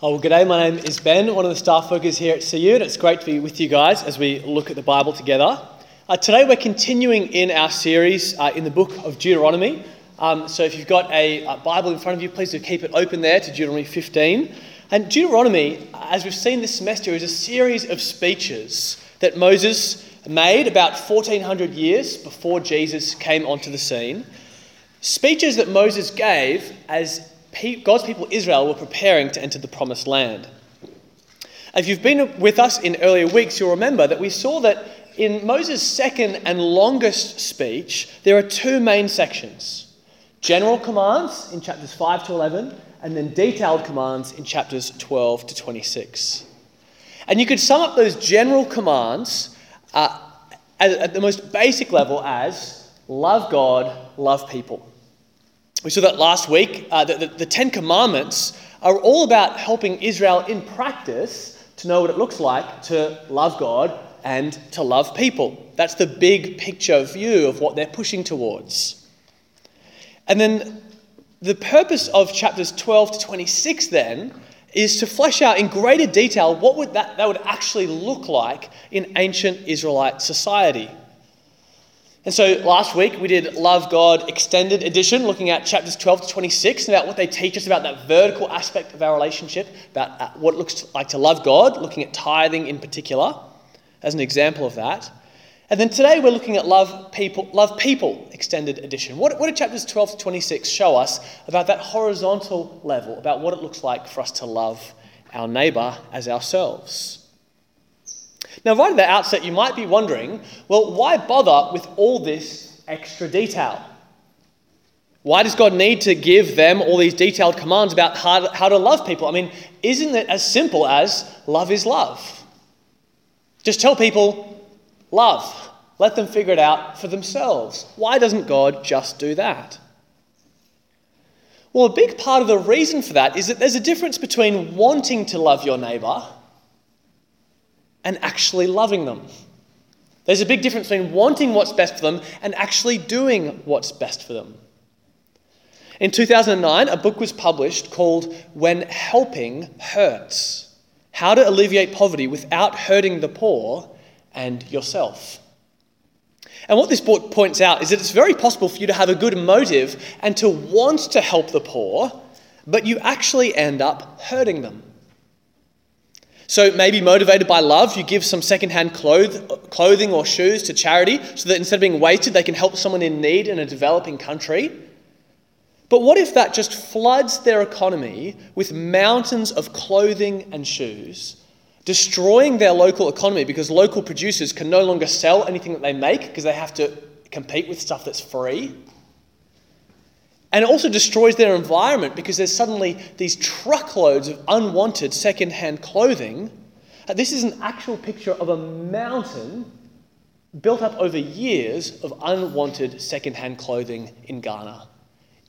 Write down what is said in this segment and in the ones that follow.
Oh, well, g'day. My name is Ben, one of the staff workers here at CU, and it's great to be with you guys as we look at the Bible together. Uh, today, we're continuing in our series uh, in the book of Deuteronomy. Um, so, if you've got a, a, Bible in front of you, please do keep it open there to Deuteronomy 15. And Deuteronomy, as we've seen this semester, is a series of speeches that Moses made about 1400 years before Jesus came onto the scene. Speeches that Moses gave as God's people Israel were preparing to enter the promised land. If you've been with us in earlier weeks, you'll remember that we saw that in Moses' second and longest speech, there are two main sections general commands in chapters 5 to 11, and then detailed commands in chapters 12 to 26. And you could sum up those general commands uh, at, at the most basic level as love God, love people. We saw that last week. Uh, the, the, the Ten Commandments are all about helping Israel in practice to know what it looks like to love God and to love people. That's the big picture view of what they're pushing towards. And then the purpose of chapters 12 to 26 then is to flesh out in greater detail what would that, that would actually look like in ancient Israelite society. And so last week we did Love God Extended Edition, looking at chapters 12 to 26 about what they teach us about that vertical aspect of our relationship, about uh, what it looks like to love God, looking at tithing in particular as an example of that. And then today we're looking at Love People, Love People Extended Edition. What, what do chapters 12 to 26 show us about that horizontal level, about what it looks like for us to love our neighbour as ourselves? Now, right at the outset, you might be wondering well, why bother with all this extra detail? Why does God need to give them all these detailed commands about how to, how to love people? I mean, isn't it as simple as love is love? Just tell people, love. Let them figure it out for themselves. Why doesn't God just do that? Well, a big part of the reason for that is that there's a difference between wanting to love your neighbour and actually loving them. There's a big difference between wanting what's best for them and actually doing what's best for them. In 2009, a book was published called When Helping Hurts How to Alleviate Poverty Without Hurting the Poor and Yourself. And what this book points out is that it's very possible for you to have a good motive and to want to help the poor, but you actually end up hurting them. So, maybe motivated by love, you give some secondhand cloth- clothing or shoes to charity so that instead of being wasted, they can help someone in need in a developing country. But what if that just floods their economy with mountains of clothing and shoes, destroying their local economy because local producers can no longer sell anything that they make because they have to compete with stuff that's free? And it also destroys their environment because there's suddenly these truckloads of unwanted second-hand clothing. Uh, this is an actual picture of a mountain built up over years of unwanted second-hand clothing in Ghana.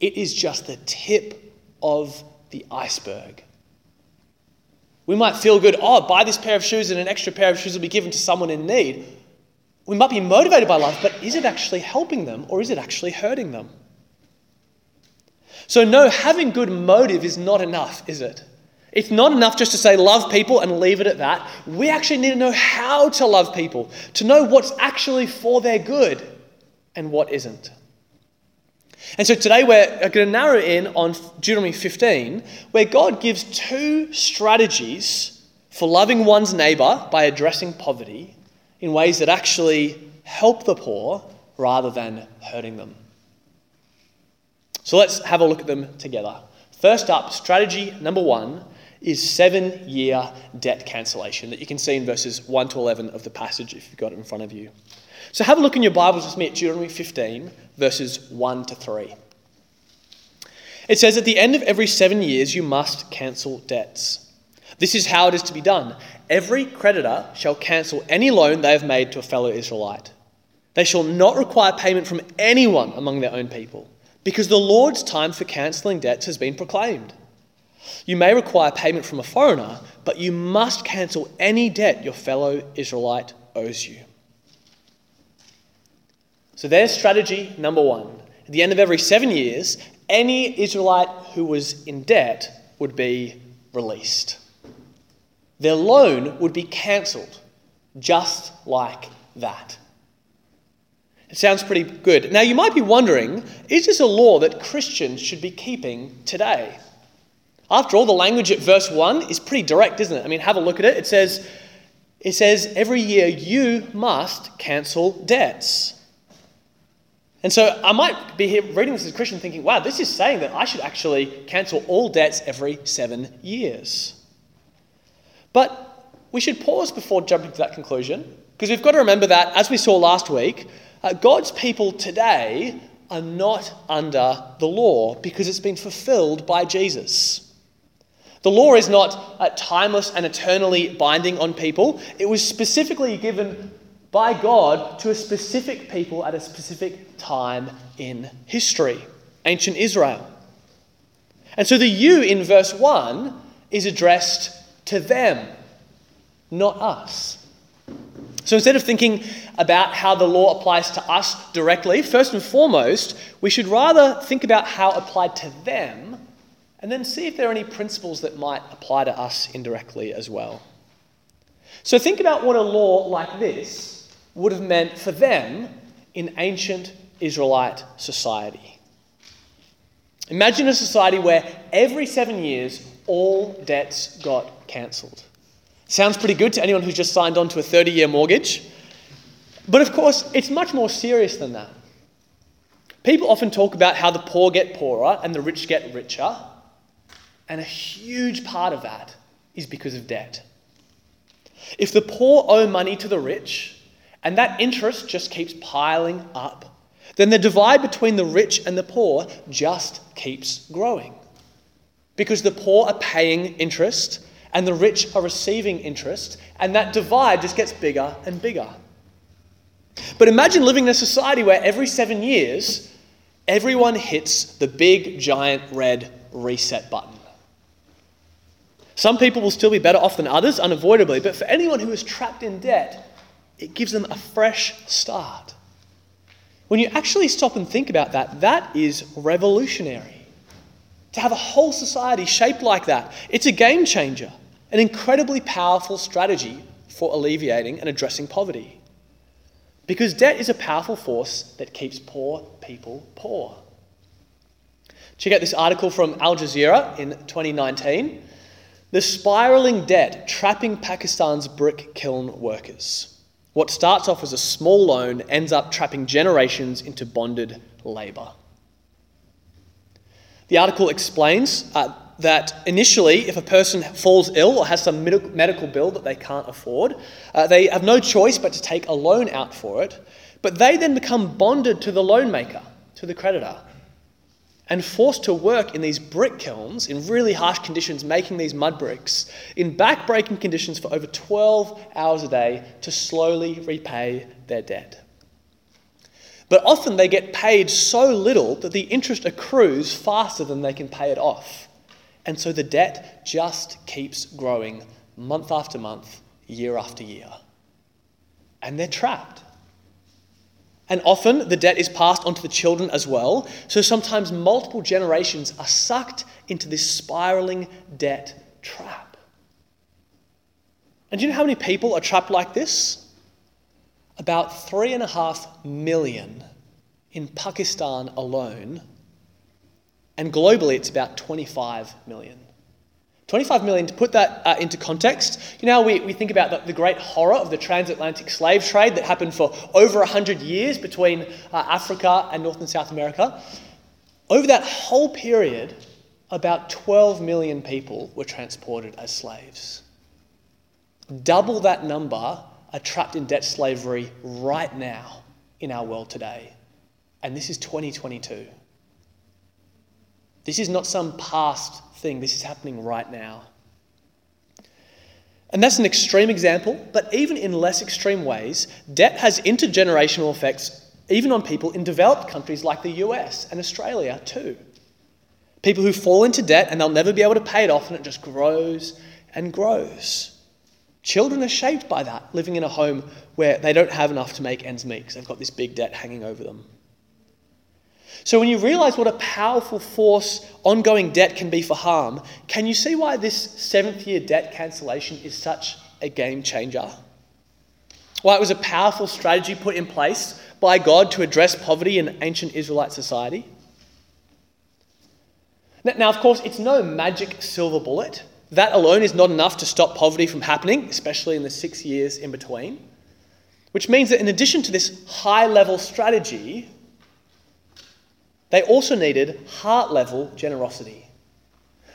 It is just the tip of the iceberg. We might feel good, oh, buy this pair of shoes and an extra pair of shoes will be given to someone in need. We might be motivated by love, but is it actually helping them or is it actually hurting them? So, no, having good motive is not enough, is it? It's not enough just to say love people and leave it at that. We actually need to know how to love people, to know what's actually for their good and what isn't. And so today we're going to narrow in on Deuteronomy 15, where God gives two strategies for loving one's neighbour by addressing poverty in ways that actually help the poor rather than hurting them. So let's have a look at them together. First up, strategy number one is seven year debt cancellation that you can see in verses 1 to 11 of the passage if you've got it in front of you. So have a look in your Bibles with me at Deuteronomy 15, verses 1 to 3. It says, At the end of every seven years, you must cancel debts. This is how it is to be done. Every creditor shall cancel any loan they have made to a fellow Israelite. They shall not require payment from anyone among their own people because the Lord's time for cancelling debts has been proclaimed. You may require payment from a foreigner, but you must cancel any debt your fellow Israelite owes you. So there's strategy number one. At the end of every seven years, any Israelite who was in debt would be released. Their loan would be cancelled just like that. It sounds pretty good. Now, you might be wondering is this a law that Christians should be keeping today? After all, the language at verse 1 is pretty direct, isn't it? I mean, have a look at it. It says, it says every year you must cancel debts. And so I might be here reading this as a Christian thinking, wow, this is saying that I should actually cancel all debts every seven years. But we should pause before jumping to that conclusion because we've got to remember that, as we saw last week, uh, God's people today are not under the law because it's been fulfilled by Jesus. The law is not uh, timeless and eternally binding on people. It was specifically given by God to a specific people at a specific time in history, ancient Israel. And so the you in verse 1 is addressed to them, not us. So instead of thinking about how the law applies to us directly, first and foremost, we should rather think about how it applied to them and then see if there are any principles that might apply to us indirectly as well. So think about what a law like this would have meant for them in ancient Israelite society. Imagine a society where every seven years all debts got cancelled. Sounds pretty good to anyone who's just signed on to a 30 year mortgage. But of course, it's much more serious than that. People often talk about how the poor get poorer and the rich get richer. And a huge part of that is because of debt. If the poor owe money to the rich, and that interest just keeps piling up, then the divide between the rich and the poor just keeps growing. Because the poor are paying interest and the rich are receiving interest, and that divide just gets bigger and bigger. But imagine living in a society where every seven years, everyone hits the big, giant red reset button. Some people will still be better off than others, unavoidably, but for anyone who is trapped in debt, it gives them a fresh start. When you actually stop and think about that, that is revolutionary. To have a whole society shaped like that, it's a game changer, an incredibly powerful strategy for alleviating and addressing poverty. Because debt is a powerful force that keeps poor people poor. Check out this article from Al Jazeera in 2019 The spiraling debt trapping Pakistan's brick kiln workers. What starts off as a small loan ends up trapping generations into bonded labour. The article explains uh, that initially, if a person falls ill or has some medical bill that they can't afford, uh, they have no choice but to take a loan out for it. But they then become bonded to the loan maker, to the creditor, and forced to work in these brick kilns in really harsh conditions, making these mud bricks in back-breaking conditions for over 12 hours a day to slowly repay their debt. But often they get paid so little that the interest accrues faster than they can pay it off. And so the debt just keeps growing month after month, year after year. And they're trapped. And often the debt is passed on to the children as well. So sometimes multiple generations are sucked into this spiraling debt trap. And do you know how many people are trapped like this? About three and a half million in Pakistan alone, and globally it's about 25 million. 25 million, to put that uh, into context, you know, we, we think about the, the, great horror of the transatlantic slave trade that happened for over 100 years between uh, Africa and North and South America. Over that whole period, about 12 million people were transported as slaves. Double that number are trapped in debt slavery right now in our world today. And this is 2022. This is not some past thing, this is happening right now. And that's an extreme example, but even in less extreme ways, debt has intergenerational effects even on people in developed countries like the US and Australia too. People who fall into debt and they'll never be able to pay it off, and it just grows and grows. Children are shaped by that, living in a home where they don't have enough to make ends meet because they've got this big debt hanging over them. So, when you realize what a powerful force ongoing debt can be for harm, can you see why this seventh year debt cancellation is such a game changer? Why it was a powerful strategy put in place by God to address poverty in ancient Israelite society? Now, of course, it's no magic silver bullet. That alone is not enough to stop poverty from happening, especially in the six years in between. Which means that in addition to this high level strategy, they also needed heart level generosity.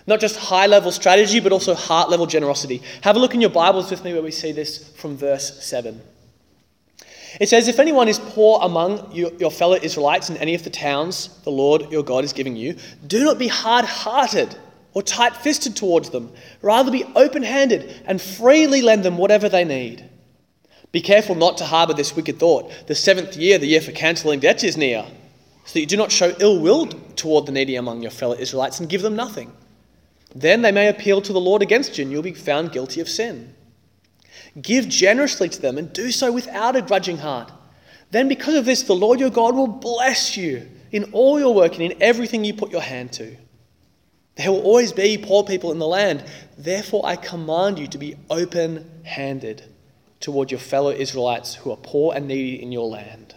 Not just high level strategy, but also heart level generosity. Have a look in your Bibles with me where we see this from verse 7. It says, If anyone is poor among your fellow Israelites in any of the towns the Lord your God is giving you, do not be hard hearted or tight fisted towards them. Rather be open handed and freely lend them whatever they need. Be careful not to harbour this wicked thought. The seventh year, the year for cancelling debts, is near, so that you do not show ill will toward the needy among your fellow Israelites and give them nothing. Then they may appeal to the Lord against you, and you'll be found guilty of sin. Give generously to them and do so without a grudging heart. Then, because of this, the Lord your God will bless you in all your work and in everything you put your hand to. There will always be poor people in the land. Therefore, I command you to be open handed toward your fellow Israelites who are poor and needy in your land.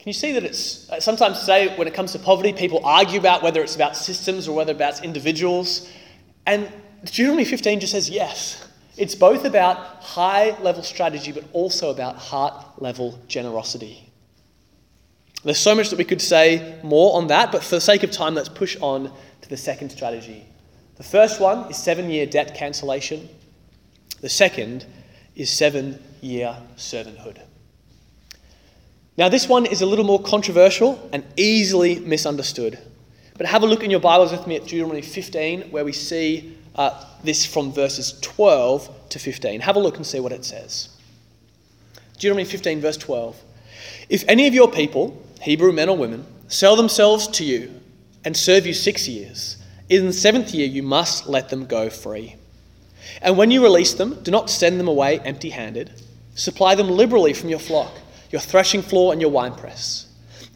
Can you see that it's uh, sometimes today, when it comes to poverty, people argue about whether it's about systems or whether it's about individuals? And Deuteronomy 15 just says yes. It's both about high level strategy, but also about heart level generosity. There's so much that we could say more on that, but for the sake of time, let's push on to the second strategy. The first one is seven year debt cancellation, the second is seven year servanthood. Now, this one is a little more controversial and easily misunderstood. But have a look in your Bibles with me at Deuteronomy 15, where we see uh, this from verses 12 to 15. Have a look and see what it says. Deuteronomy 15, verse 12. If any of your people, Hebrew men or women, sell themselves to you and serve you six years, in the seventh year you must let them go free. And when you release them, do not send them away empty handed. Supply them liberally from your flock, your threshing floor, and your winepress.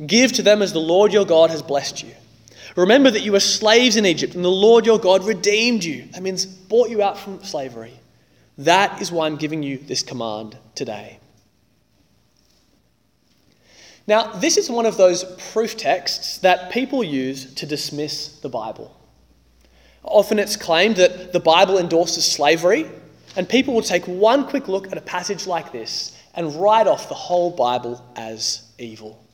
Give to them as the Lord your God has blessed you. Remember that you were slaves in Egypt, and the Lord your God redeemed you. That means bought you out from slavery. That is why I'm giving you this command today. Now, this is one of those proof texts that people use to dismiss the Bible. Often it's claimed that the Bible endorses slavery, and people will take one quick look at a passage like this and write off the whole Bible as evil.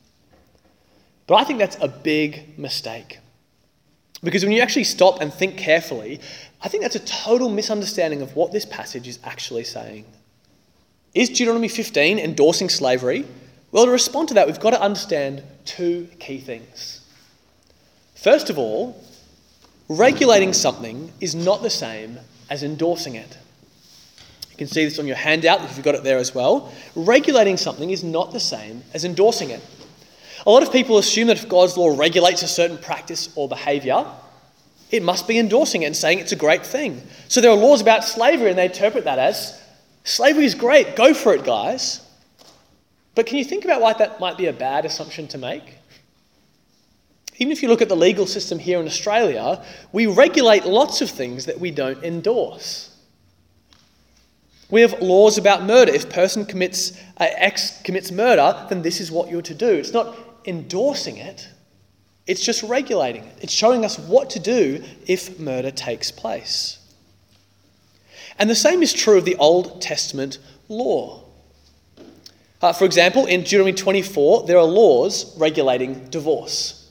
But I think that's a big mistake. Because when you actually stop and think carefully, I think that's a total misunderstanding of what this passage is actually saying. Is Deuteronomy 15 endorsing slavery? Well, to respond to that, we've got to understand two key things. First of all, regulating something is not the same as endorsing it. You can see this on your handout if you've got it there as well. Regulating something is not the same as endorsing it. A lot of people assume that if God's law regulates a certain practice or behaviour, it must be endorsing it and saying it's a great thing. So there are laws about slavery, and they interpret that as slavery is great, go for it, guys. But can you think about why that might be a bad assumption to make? Even if you look at the legal system here in Australia, we regulate lots of things that we don't endorse. We have laws about murder. If a person commits, uh, X commits murder, then this is what you're to do. It's not endorsing it, it's just regulating it. It's showing us what to do if murder takes place. And the same is true of the Old Testament law. Uh, for example, in Deuteronomy 24, there are laws regulating divorce.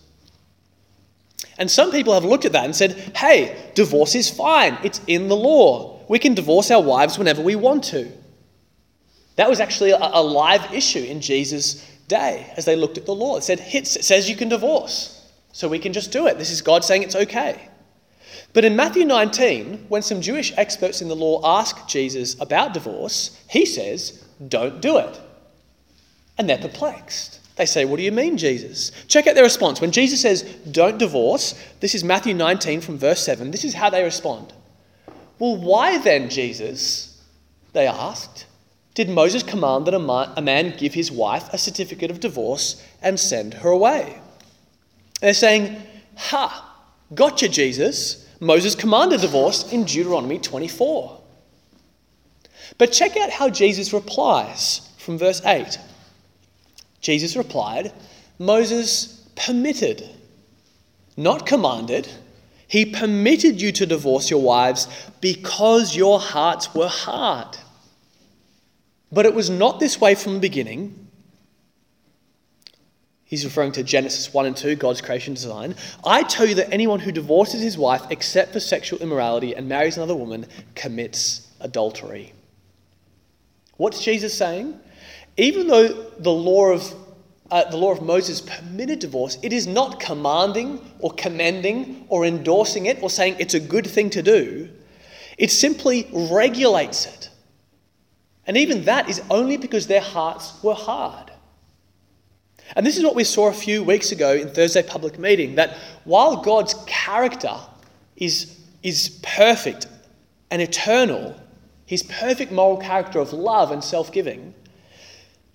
And some people have looked at that and said, hey, divorce is fine, it's in the law. We can divorce our wives whenever we want to. That was actually a, a live issue in Jesus' day as they looked at the law. It said, it says you can divorce, so we can just do it. This is God saying it's okay. But in Matthew 19, when some Jewish experts in the law ask Jesus about divorce, he says, don't do it. And they're perplexed. They say, What do you mean, Jesus? Check out their response. When Jesus says, Don't divorce, this is Matthew 19 from verse 7, this is how they respond. Well, why then, Jesus? They asked. did Moses command that a man give his wife a certificate of divorce and send her away. They're saying, Ha, gotcha, Jesus. Moses commanded divorce in Deuteronomy 24. But check out how Jesus replies from verse 8. Jesus replied, Moses permitted, not commanded. He permitted you to divorce your wives because your hearts were hard. But it was not this way from the beginning. He's referring to Genesis 1 and 2, God's creation design. I tell you that anyone who divorces his wife except for sexual immorality and marries another woman commits adultery. What's Jesus saying? Even though the law of uh, the law of Moses permitted divorce, it is not commanding or commending or endorsing it or saying it's a good thing to do. It simply regulates it. And even that is only because their hearts were hard. And this is what we saw a few weeks ago in Thursday public meeting that while God's character is, is perfect and eternal, his perfect moral character of love and self giving,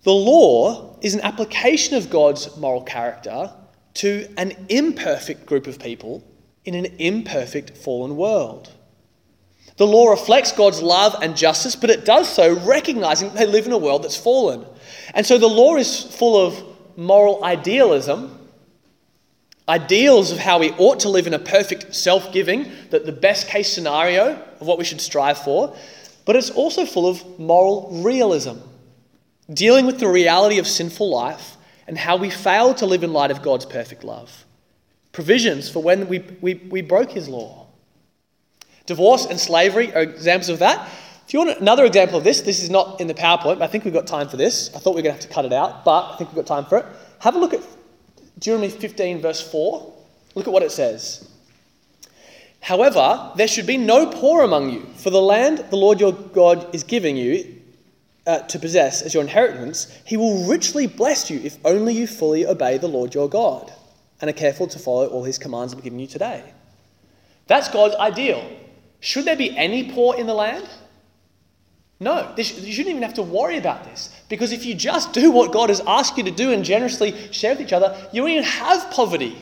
the law is an application of God's moral character to an imperfect group of people in an imperfect fallen world. The law reflects God's love and justice, but it does so recognizing they live in a world that's fallen. And so the law is full of moral idealism, ideals of how we ought to live in a perfect self giving, that the best case scenario of what we should strive for, but it's also full of moral realism, dealing with the reality of sinful life and how we fail to live in light of God's perfect love, provisions for when we, we, we broke his law. Divorce and slavery are examples of that. If you want another example of this, this is not in the PowerPoint, but I think we've got time for this. I thought we were going to have to cut it out, but I think we've got time for it. Have a look at Deuteronomy 15, verse 4. Look at what it says. However, there should be no poor among you, for the land the Lord your God is giving you uh, to possess as your inheritance, he will richly bless you if only you fully obey the Lord your God and are careful to follow all his commands I'm giving you today. That's God's ideal. Should there be any poor in the land? No, you shouldn't even have to worry about this. Because if you just do what God has asked you to do and generously share with each other, you won't even have poverty.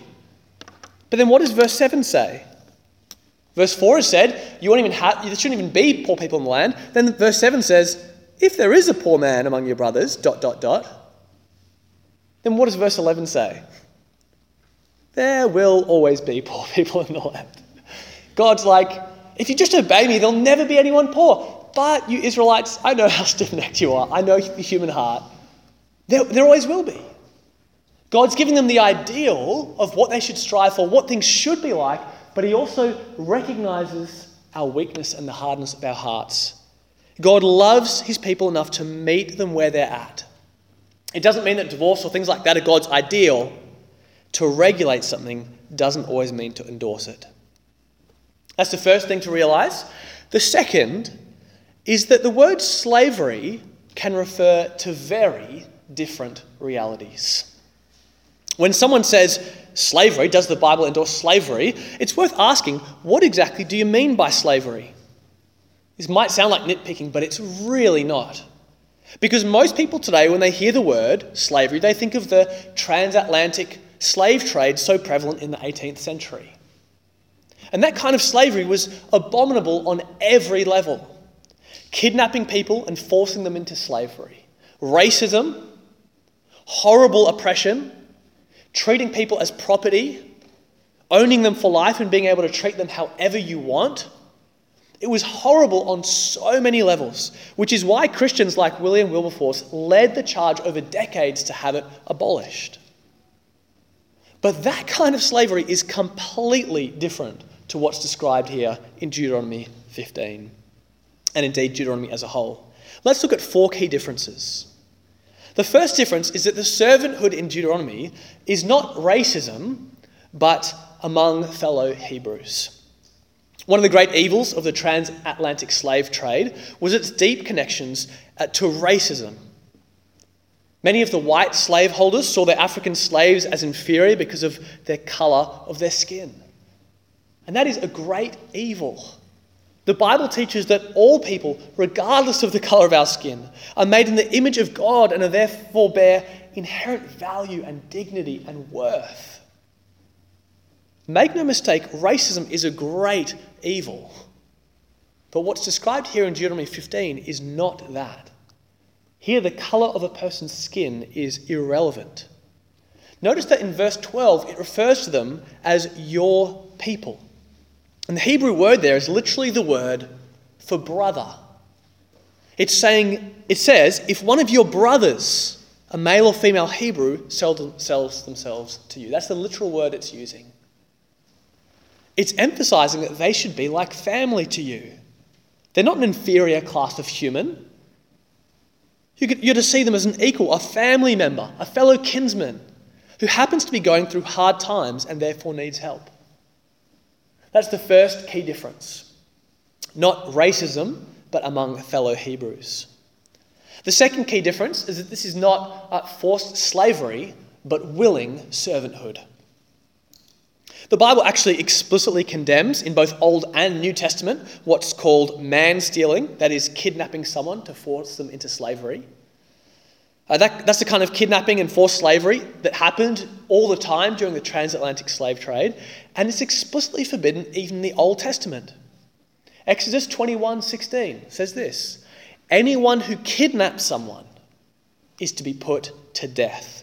But then what does verse 7 say? Verse 4 has said, you won't even have, there shouldn't even be poor people in the land. Then verse 7 says, if there is a poor man among your brothers, dot, dot, dot, then what does verse 11 say? There will always be poor people in the land. God's like, if you just obey me, there'll never be anyone poor. But you Israelites, I know how stiff necked you are. I know the human heart. There, there always will be. God's giving them the ideal of what they should strive for, what things should be like, but He also recognizes our weakness and the hardness of our hearts. God loves His people enough to meet them where they're at. It doesn't mean that divorce or things like that are God's ideal. To regulate something doesn't always mean to endorse it. That's the first thing to realize. The second is that the word slavery can refer to very different realities. When someone says slavery, does the Bible endorse slavery? It's worth asking, what exactly do you mean by slavery? This might sound like nitpicking, but it's really not. Because most people today, when they hear the word slavery, they think of the transatlantic slave trade so prevalent in the 18th century. And that kind of slavery was abominable on every level kidnapping people and forcing them into slavery, racism, horrible oppression, treating people as property, owning them for life and being able to treat them however you want. It was horrible on so many levels, which is why Christians like William Wilberforce led the charge over decades to have it abolished. But that kind of slavery is completely different to what's described here in Deuteronomy 15, and indeed Deuteronomy as a whole. Let's look at four key differences. The first difference is that the servanthood in Deuteronomy is not racism, but among fellow Hebrews. One of the great evils of the transatlantic slave trade was its deep connections uh, to racism. Many of the white slaveholders saw their African slaves as inferior because of their colour of their skin. And that is a great evil. The Bible teaches that all people, regardless of the color of our skin, are made in the image of God and are therefore bear inherent value and dignity and worth. Make no mistake, racism is a great evil. But what's described here in Deuteronomy 15 is not that. Here, the color of a person's skin is irrelevant. Notice that in verse 12, it refers to them as your people. And the Hebrew word there is literally the word for brother. It's saying, it says, if one of your brothers, a male or female Hebrew, sells themselves to you. That's the literal word it's using. It's emphasizing that they should be like family to you. They're not an inferior class of human. You're to see them as an equal, a family member, a fellow kinsman who happens to be going through hard times and therefore needs help. That's the first key difference. Not racism, but among fellow Hebrews. The second key difference is that this is not uh, forced slavery, but willing servanthood. The Bible actually explicitly condemns in both Old and New Testament what's called man stealing, that is, kidnapping someone to force them into slavery. Uh, that, that's the kind of kidnapping and forced slavery that happened all the time during the transatlantic slave trade, and it's explicitly forbidden even in the Old Testament. Exodus 21:16 says this: Anyone who kidnaps someone is to be put to death,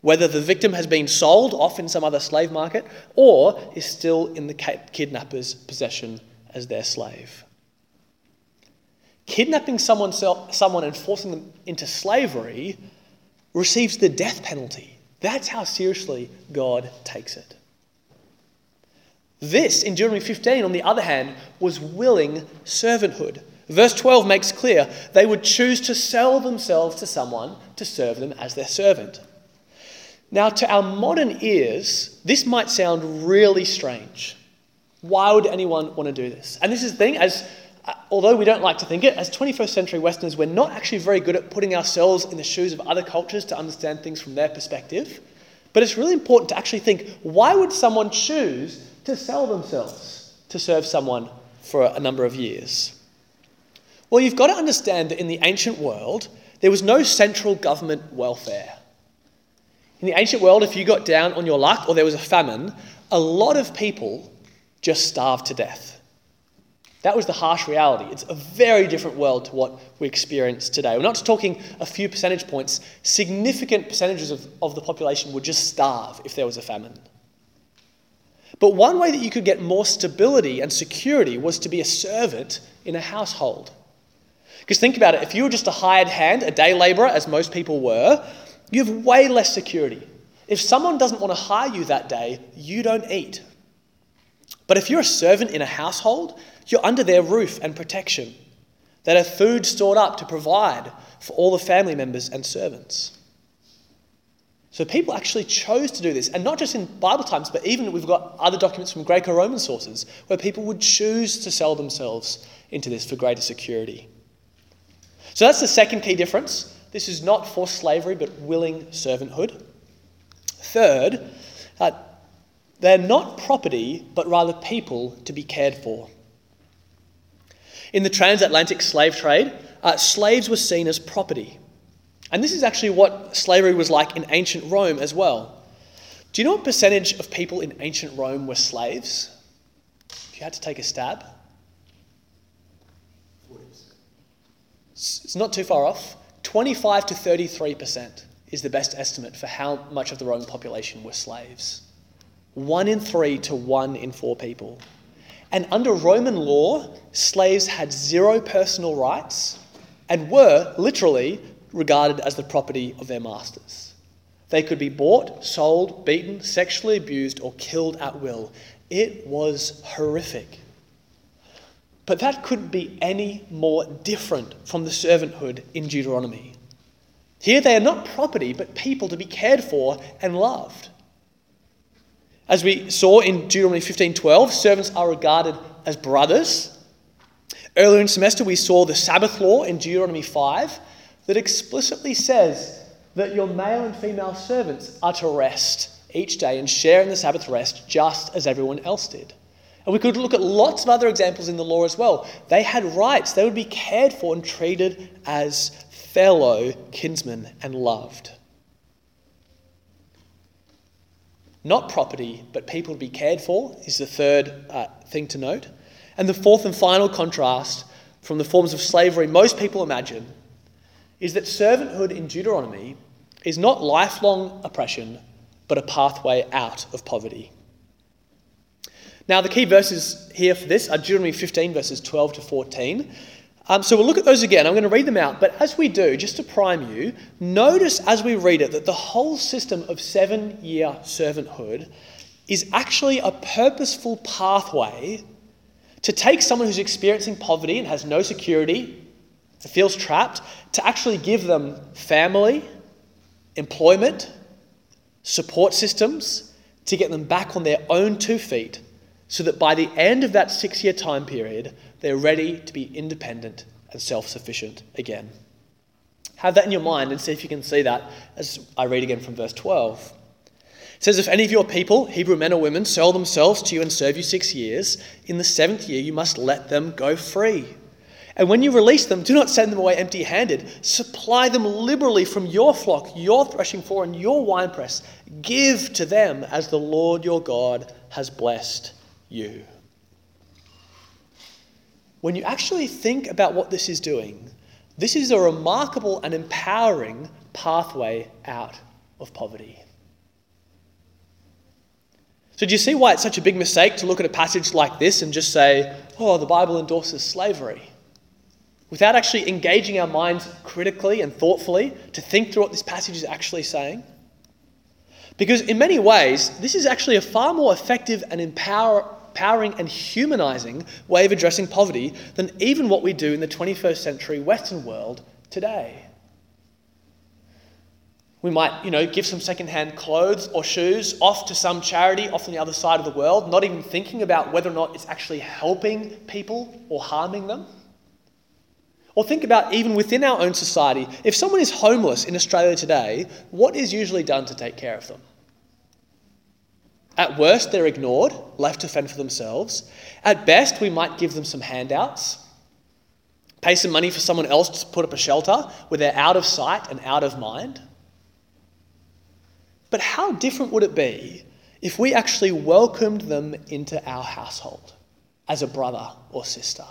whether the victim has been sold off in some other slave market or is still in the kidnapper's possession as their slave. Kidnapping someone, someone and forcing them into slavery receives the death penalty. That's how seriously God takes it. This, in Deuteronomy 15, on the other hand, was willing servanthood. Verse 12 makes clear they would choose to sell themselves to someone to serve them as their servant. Now, to our modern ears, this might sound really strange. Why would anyone want to do this? And this is the thing, as uh, although we don't like to think it, as 21st century Westerners, we're not actually very good at putting ourselves in the shoes of other cultures to understand things from their perspective. But it's really important to actually think why would someone choose to sell themselves to serve someone for a number of years? Well, you've got to understand that in the ancient world, there was no central government welfare. In the ancient world, if you got down on your luck or there was a famine, a lot of people just starved to death. That was the harsh reality. It's a very different world to what we experience today. We're not just talking a few percentage points, significant percentages of, of the population would just starve if there was a famine. But one way that you could get more stability and security was to be a servant in a household. Because think about it if you were just a hired hand, a day labourer, as most people were, you have way less security. If someone doesn't want to hire you that day, you don't eat. But if you're a servant in a household, you're under their roof and protection. They have food stored up to provide for all the family members and servants. So people actually chose to do this, and not just in Bible times, but even we've got other documents from Greco Roman sources where people would choose to sell themselves into this for greater security. So that's the second key difference. This is not forced slavery, but willing servanthood. Third, uh, they're not property, but rather people to be cared for. In the transatlantic slave trade, uh, slaves were seen as property. And this is actually what slavery was like in ancient Rome as well. Do you know what percentage of people in ancient Rome were slaves? If you had to take a stab, it's not too far off. 25 to 33% is the best estimate for how much of the Roman population were slaves. One in three to one in four people. And under Roman law, slaves had zero personal rights and were literally regarded as the property of their masters. They could be bought, sold, beaten, sexually abused, or killed at will. It was horrific. But that couldn't be any more different from the servanthood in Deuteronomy. Here they are not property, but people to be cared for and loved. As we saw in Deuteronomy 15:12, servants are regarded as brothers. Earlier in semester, we saw the Sabbath law in Deuteronomy 5 that explicitly says that your male and female servants are to rest each day and share in the Sabbath rest just as everyone else did. And we could look at lots of other examples in the law as well. They had rights, they would be cared for and treated as fellow kinsmen and loved. Not property, but people to be cared for is the third uh, thing to note. And the fourth and final contrast from the forms of slavery most people imagine is that servanthood in Deuteronomy is not lifelong oppression, but a pathway out of poverty. Now, the key verses here for this are Deuteronomy 15, verses 12 to 14. Um, so we'll look at those again. I'm going to read them out. But as we do, just to prime you, notice as we read it that the whole system of seven year servanthood is actually a purposeful pathway to take someone who's experiencing poverty and has no security, feels trapped, to actually give them family, employment, support systems, to get them back on their own two feet so that by the end of that six year time period, they're ready to be independent and self sufficient again. Have that in your mind and see if you can see that as I read again from verse 12. It says, If any of your people, Hebrew men or women, sell themselves to you and serve you six years, in the seventh year you must let them go free. And when you release them, do not send them away empty handed. Supply them liberally from your flock, your threshing floor, and your winepress. Give to them as the Lord your God has blessed you. When you actually think about what this is doing, this is a remarkable and empowering pathway out of poverty. So, do you see why it's such a big mistake to look at a passage like this and just say, oh, the Bible endorses slavery? Without actually engaging our minds critically and thoughtfully to think through what this passage is actually saying? Because, in many ways, this is actually a far more effective and empower, empowering and humanizing way of addressing poverty than even what we do in the 21st century Western world today. We might, you know, give some secondhand clothes or shoes off to some charity off on the other side of the world, not even thinking about whether or not it's actually helping people or harming them. Or think about even within our own society, if someone is homeless in Australia today, what is usually done to take care of them? At worst, they're ignored, left to fend for themselves. At best, we might give them some handouts, pay some money for someone else to put up a shelter where they're out of sight and out of mind. But how different would it be if we actually welcomed them into our household as a brother or sister?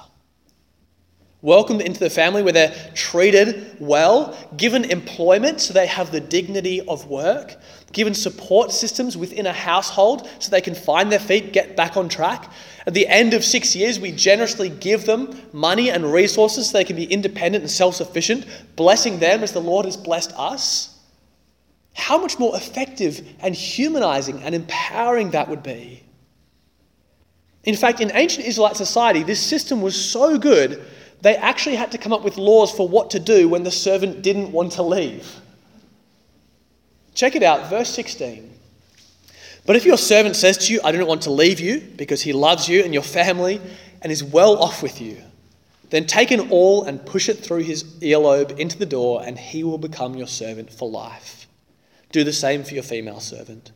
Welcomed into the family where they're treated well, given employment so they have the dignity of work, given support systems within a household so they can find their feet, get back on track. At the end of six years, we generously give them money and resources so they can be independent and self sufficient, blessing them as the Lord has blessed us. How much more effective and humanizing and empowering that would be. In fact, in ancient Israelite society, this system was so good they actually had to come up with laws for what to do when the servant didn't want to leave. Check it out, verse 16. But if your servant says to you, I don't want to leave you because he loves you and your family and is well off with you, then take an awl and push it through his earlobe into the door, and he will become your servant for life. Do the same for your female servant.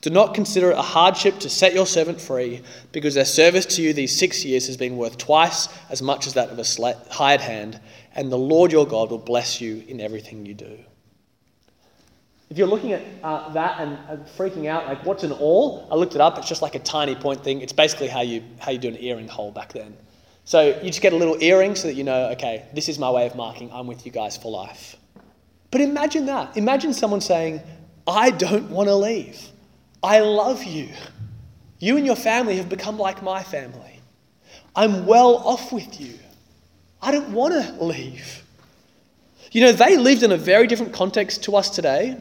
Do not consider it a hardship to set your servant free, because their service to you these six years has been worth twice as much as that of a hired hand, and the Lord your God will bless you in everything you do. If you're looking at uh, that and uh, freaking out, like what's an awl? I looked it up. It's just like a tiny point thing. It's basically how you how you do an earring hole back then. So you just get a little earring so that you know, okay, this is my way of marking. I'm with you guys for life. But imagine that. Imagine someone saying, "I don't want to leave." I love you. You and your family have become like my family. I'm well off with you. I don't want to leave. You know, they lived in a very different context to us today,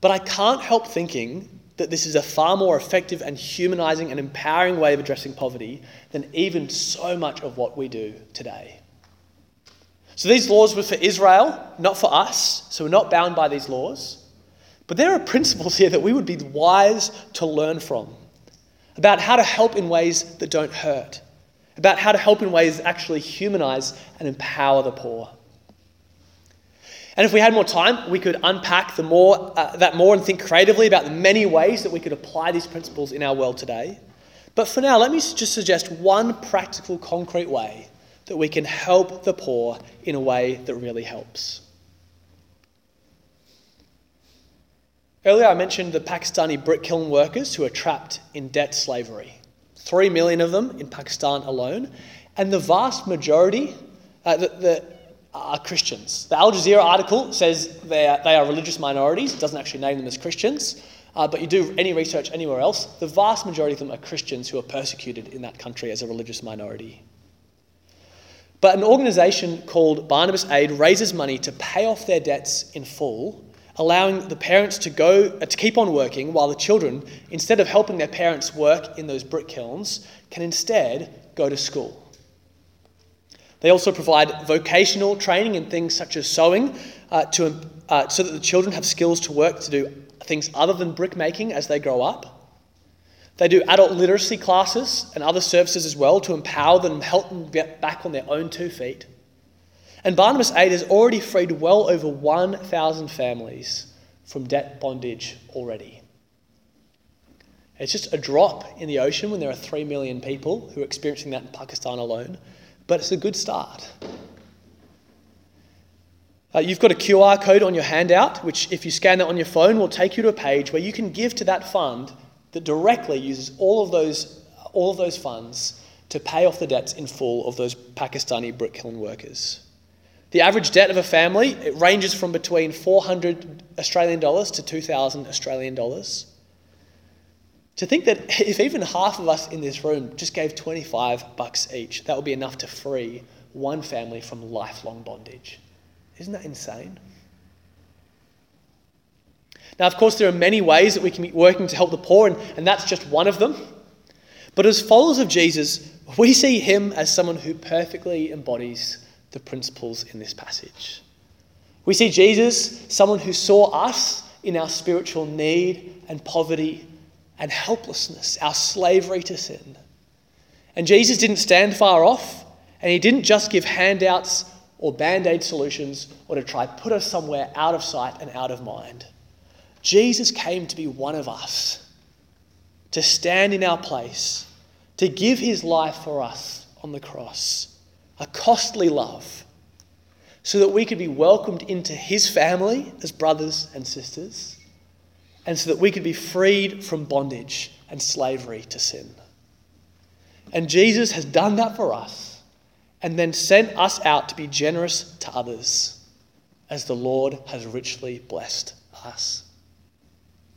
but I can't help thinking that this is a far more effective and humanizing and empowering way of addressing poverty than even so much of what we do today. So these laws were for Israel, not for us, so we're not bound by these laws. But there are principles here that we would be wise to learn from about how to help in ways that don't hurt, about how to help in ways that actually humanize and empower the poor. And if we had more time, we could unpack the more, uh, that more and think creatively about the many ways that we could apply these principles in our world today. But for now, let me just suggest one practical, concrete way that we can help the poor in a way that really helps. Earlier, I mentioned the Pakistani brick kiln workers who are trapped in debt slavery. Three million of them in Pakistan alone, and the vast majority uh, the, are Christians. The Al Jazeera article says they are, they are religious minorities, it doesn't actually name them as Christians, uh, but you do any research anywhere else, the vast majority of them are Christians who are persecuted in that country as a religious minority. But an organisation called Barnabas Aid raises money to pay off their debts in full, allowing the parents to go uh, to keep on working while the children, instead of helping their parents work in those brick kilns, can instead go to school. They also provide vocational training in things such as sewing uh, to, uh, so that the children have skills to work to do things other than brick making as they grow up. They do adult literacy classes and other services as well to empower them help them get back on their own two feet. And Barnabas Aid has already freed well over 1,000 families from debt bondage already. It's just a drop in the ocean when there are 3 million people who are experiencing that in Pakistan alone, but it's a good start. Uh, you've got a QR code on your handout, which, if you scan that on your phone, will take you to a page where you can give to that fund that directly uses all of those, all of those funds to pay off the debts in full of those Pakistani brick kiln workers. The average debt of a family it ranges from between 400 Australian dollars to 2,000 Australian dollars. To think that if even half of us in this room just gave 25 bucks each, that would be enough to free one family from lifelong bondage. Isn't that insane? Now, of course, there are many ways that we can be working to help the poor, and, and that's just one of them. But as followers of Jesus, we see him as someone who perfectly embodies the principles in this passage. We see Jesus, someone who saw us in our spiritual need and poverty and helplessness, our slavery to sin. And Jesus didn't stand far off, and he didn't just give handouts or band aid solutions or to try to put us somewhere out of sight and out of mind. Jesus came to be one of us, to stand in our place, to give his life for us on the cross, a costly love, so that we could be welcomed into his family as brothers and sisters, and so that we could be freed from bondage and slavery to sin. And Jesus has done that for us and then sent us out to be generous to others as the Lord has richly blessed us.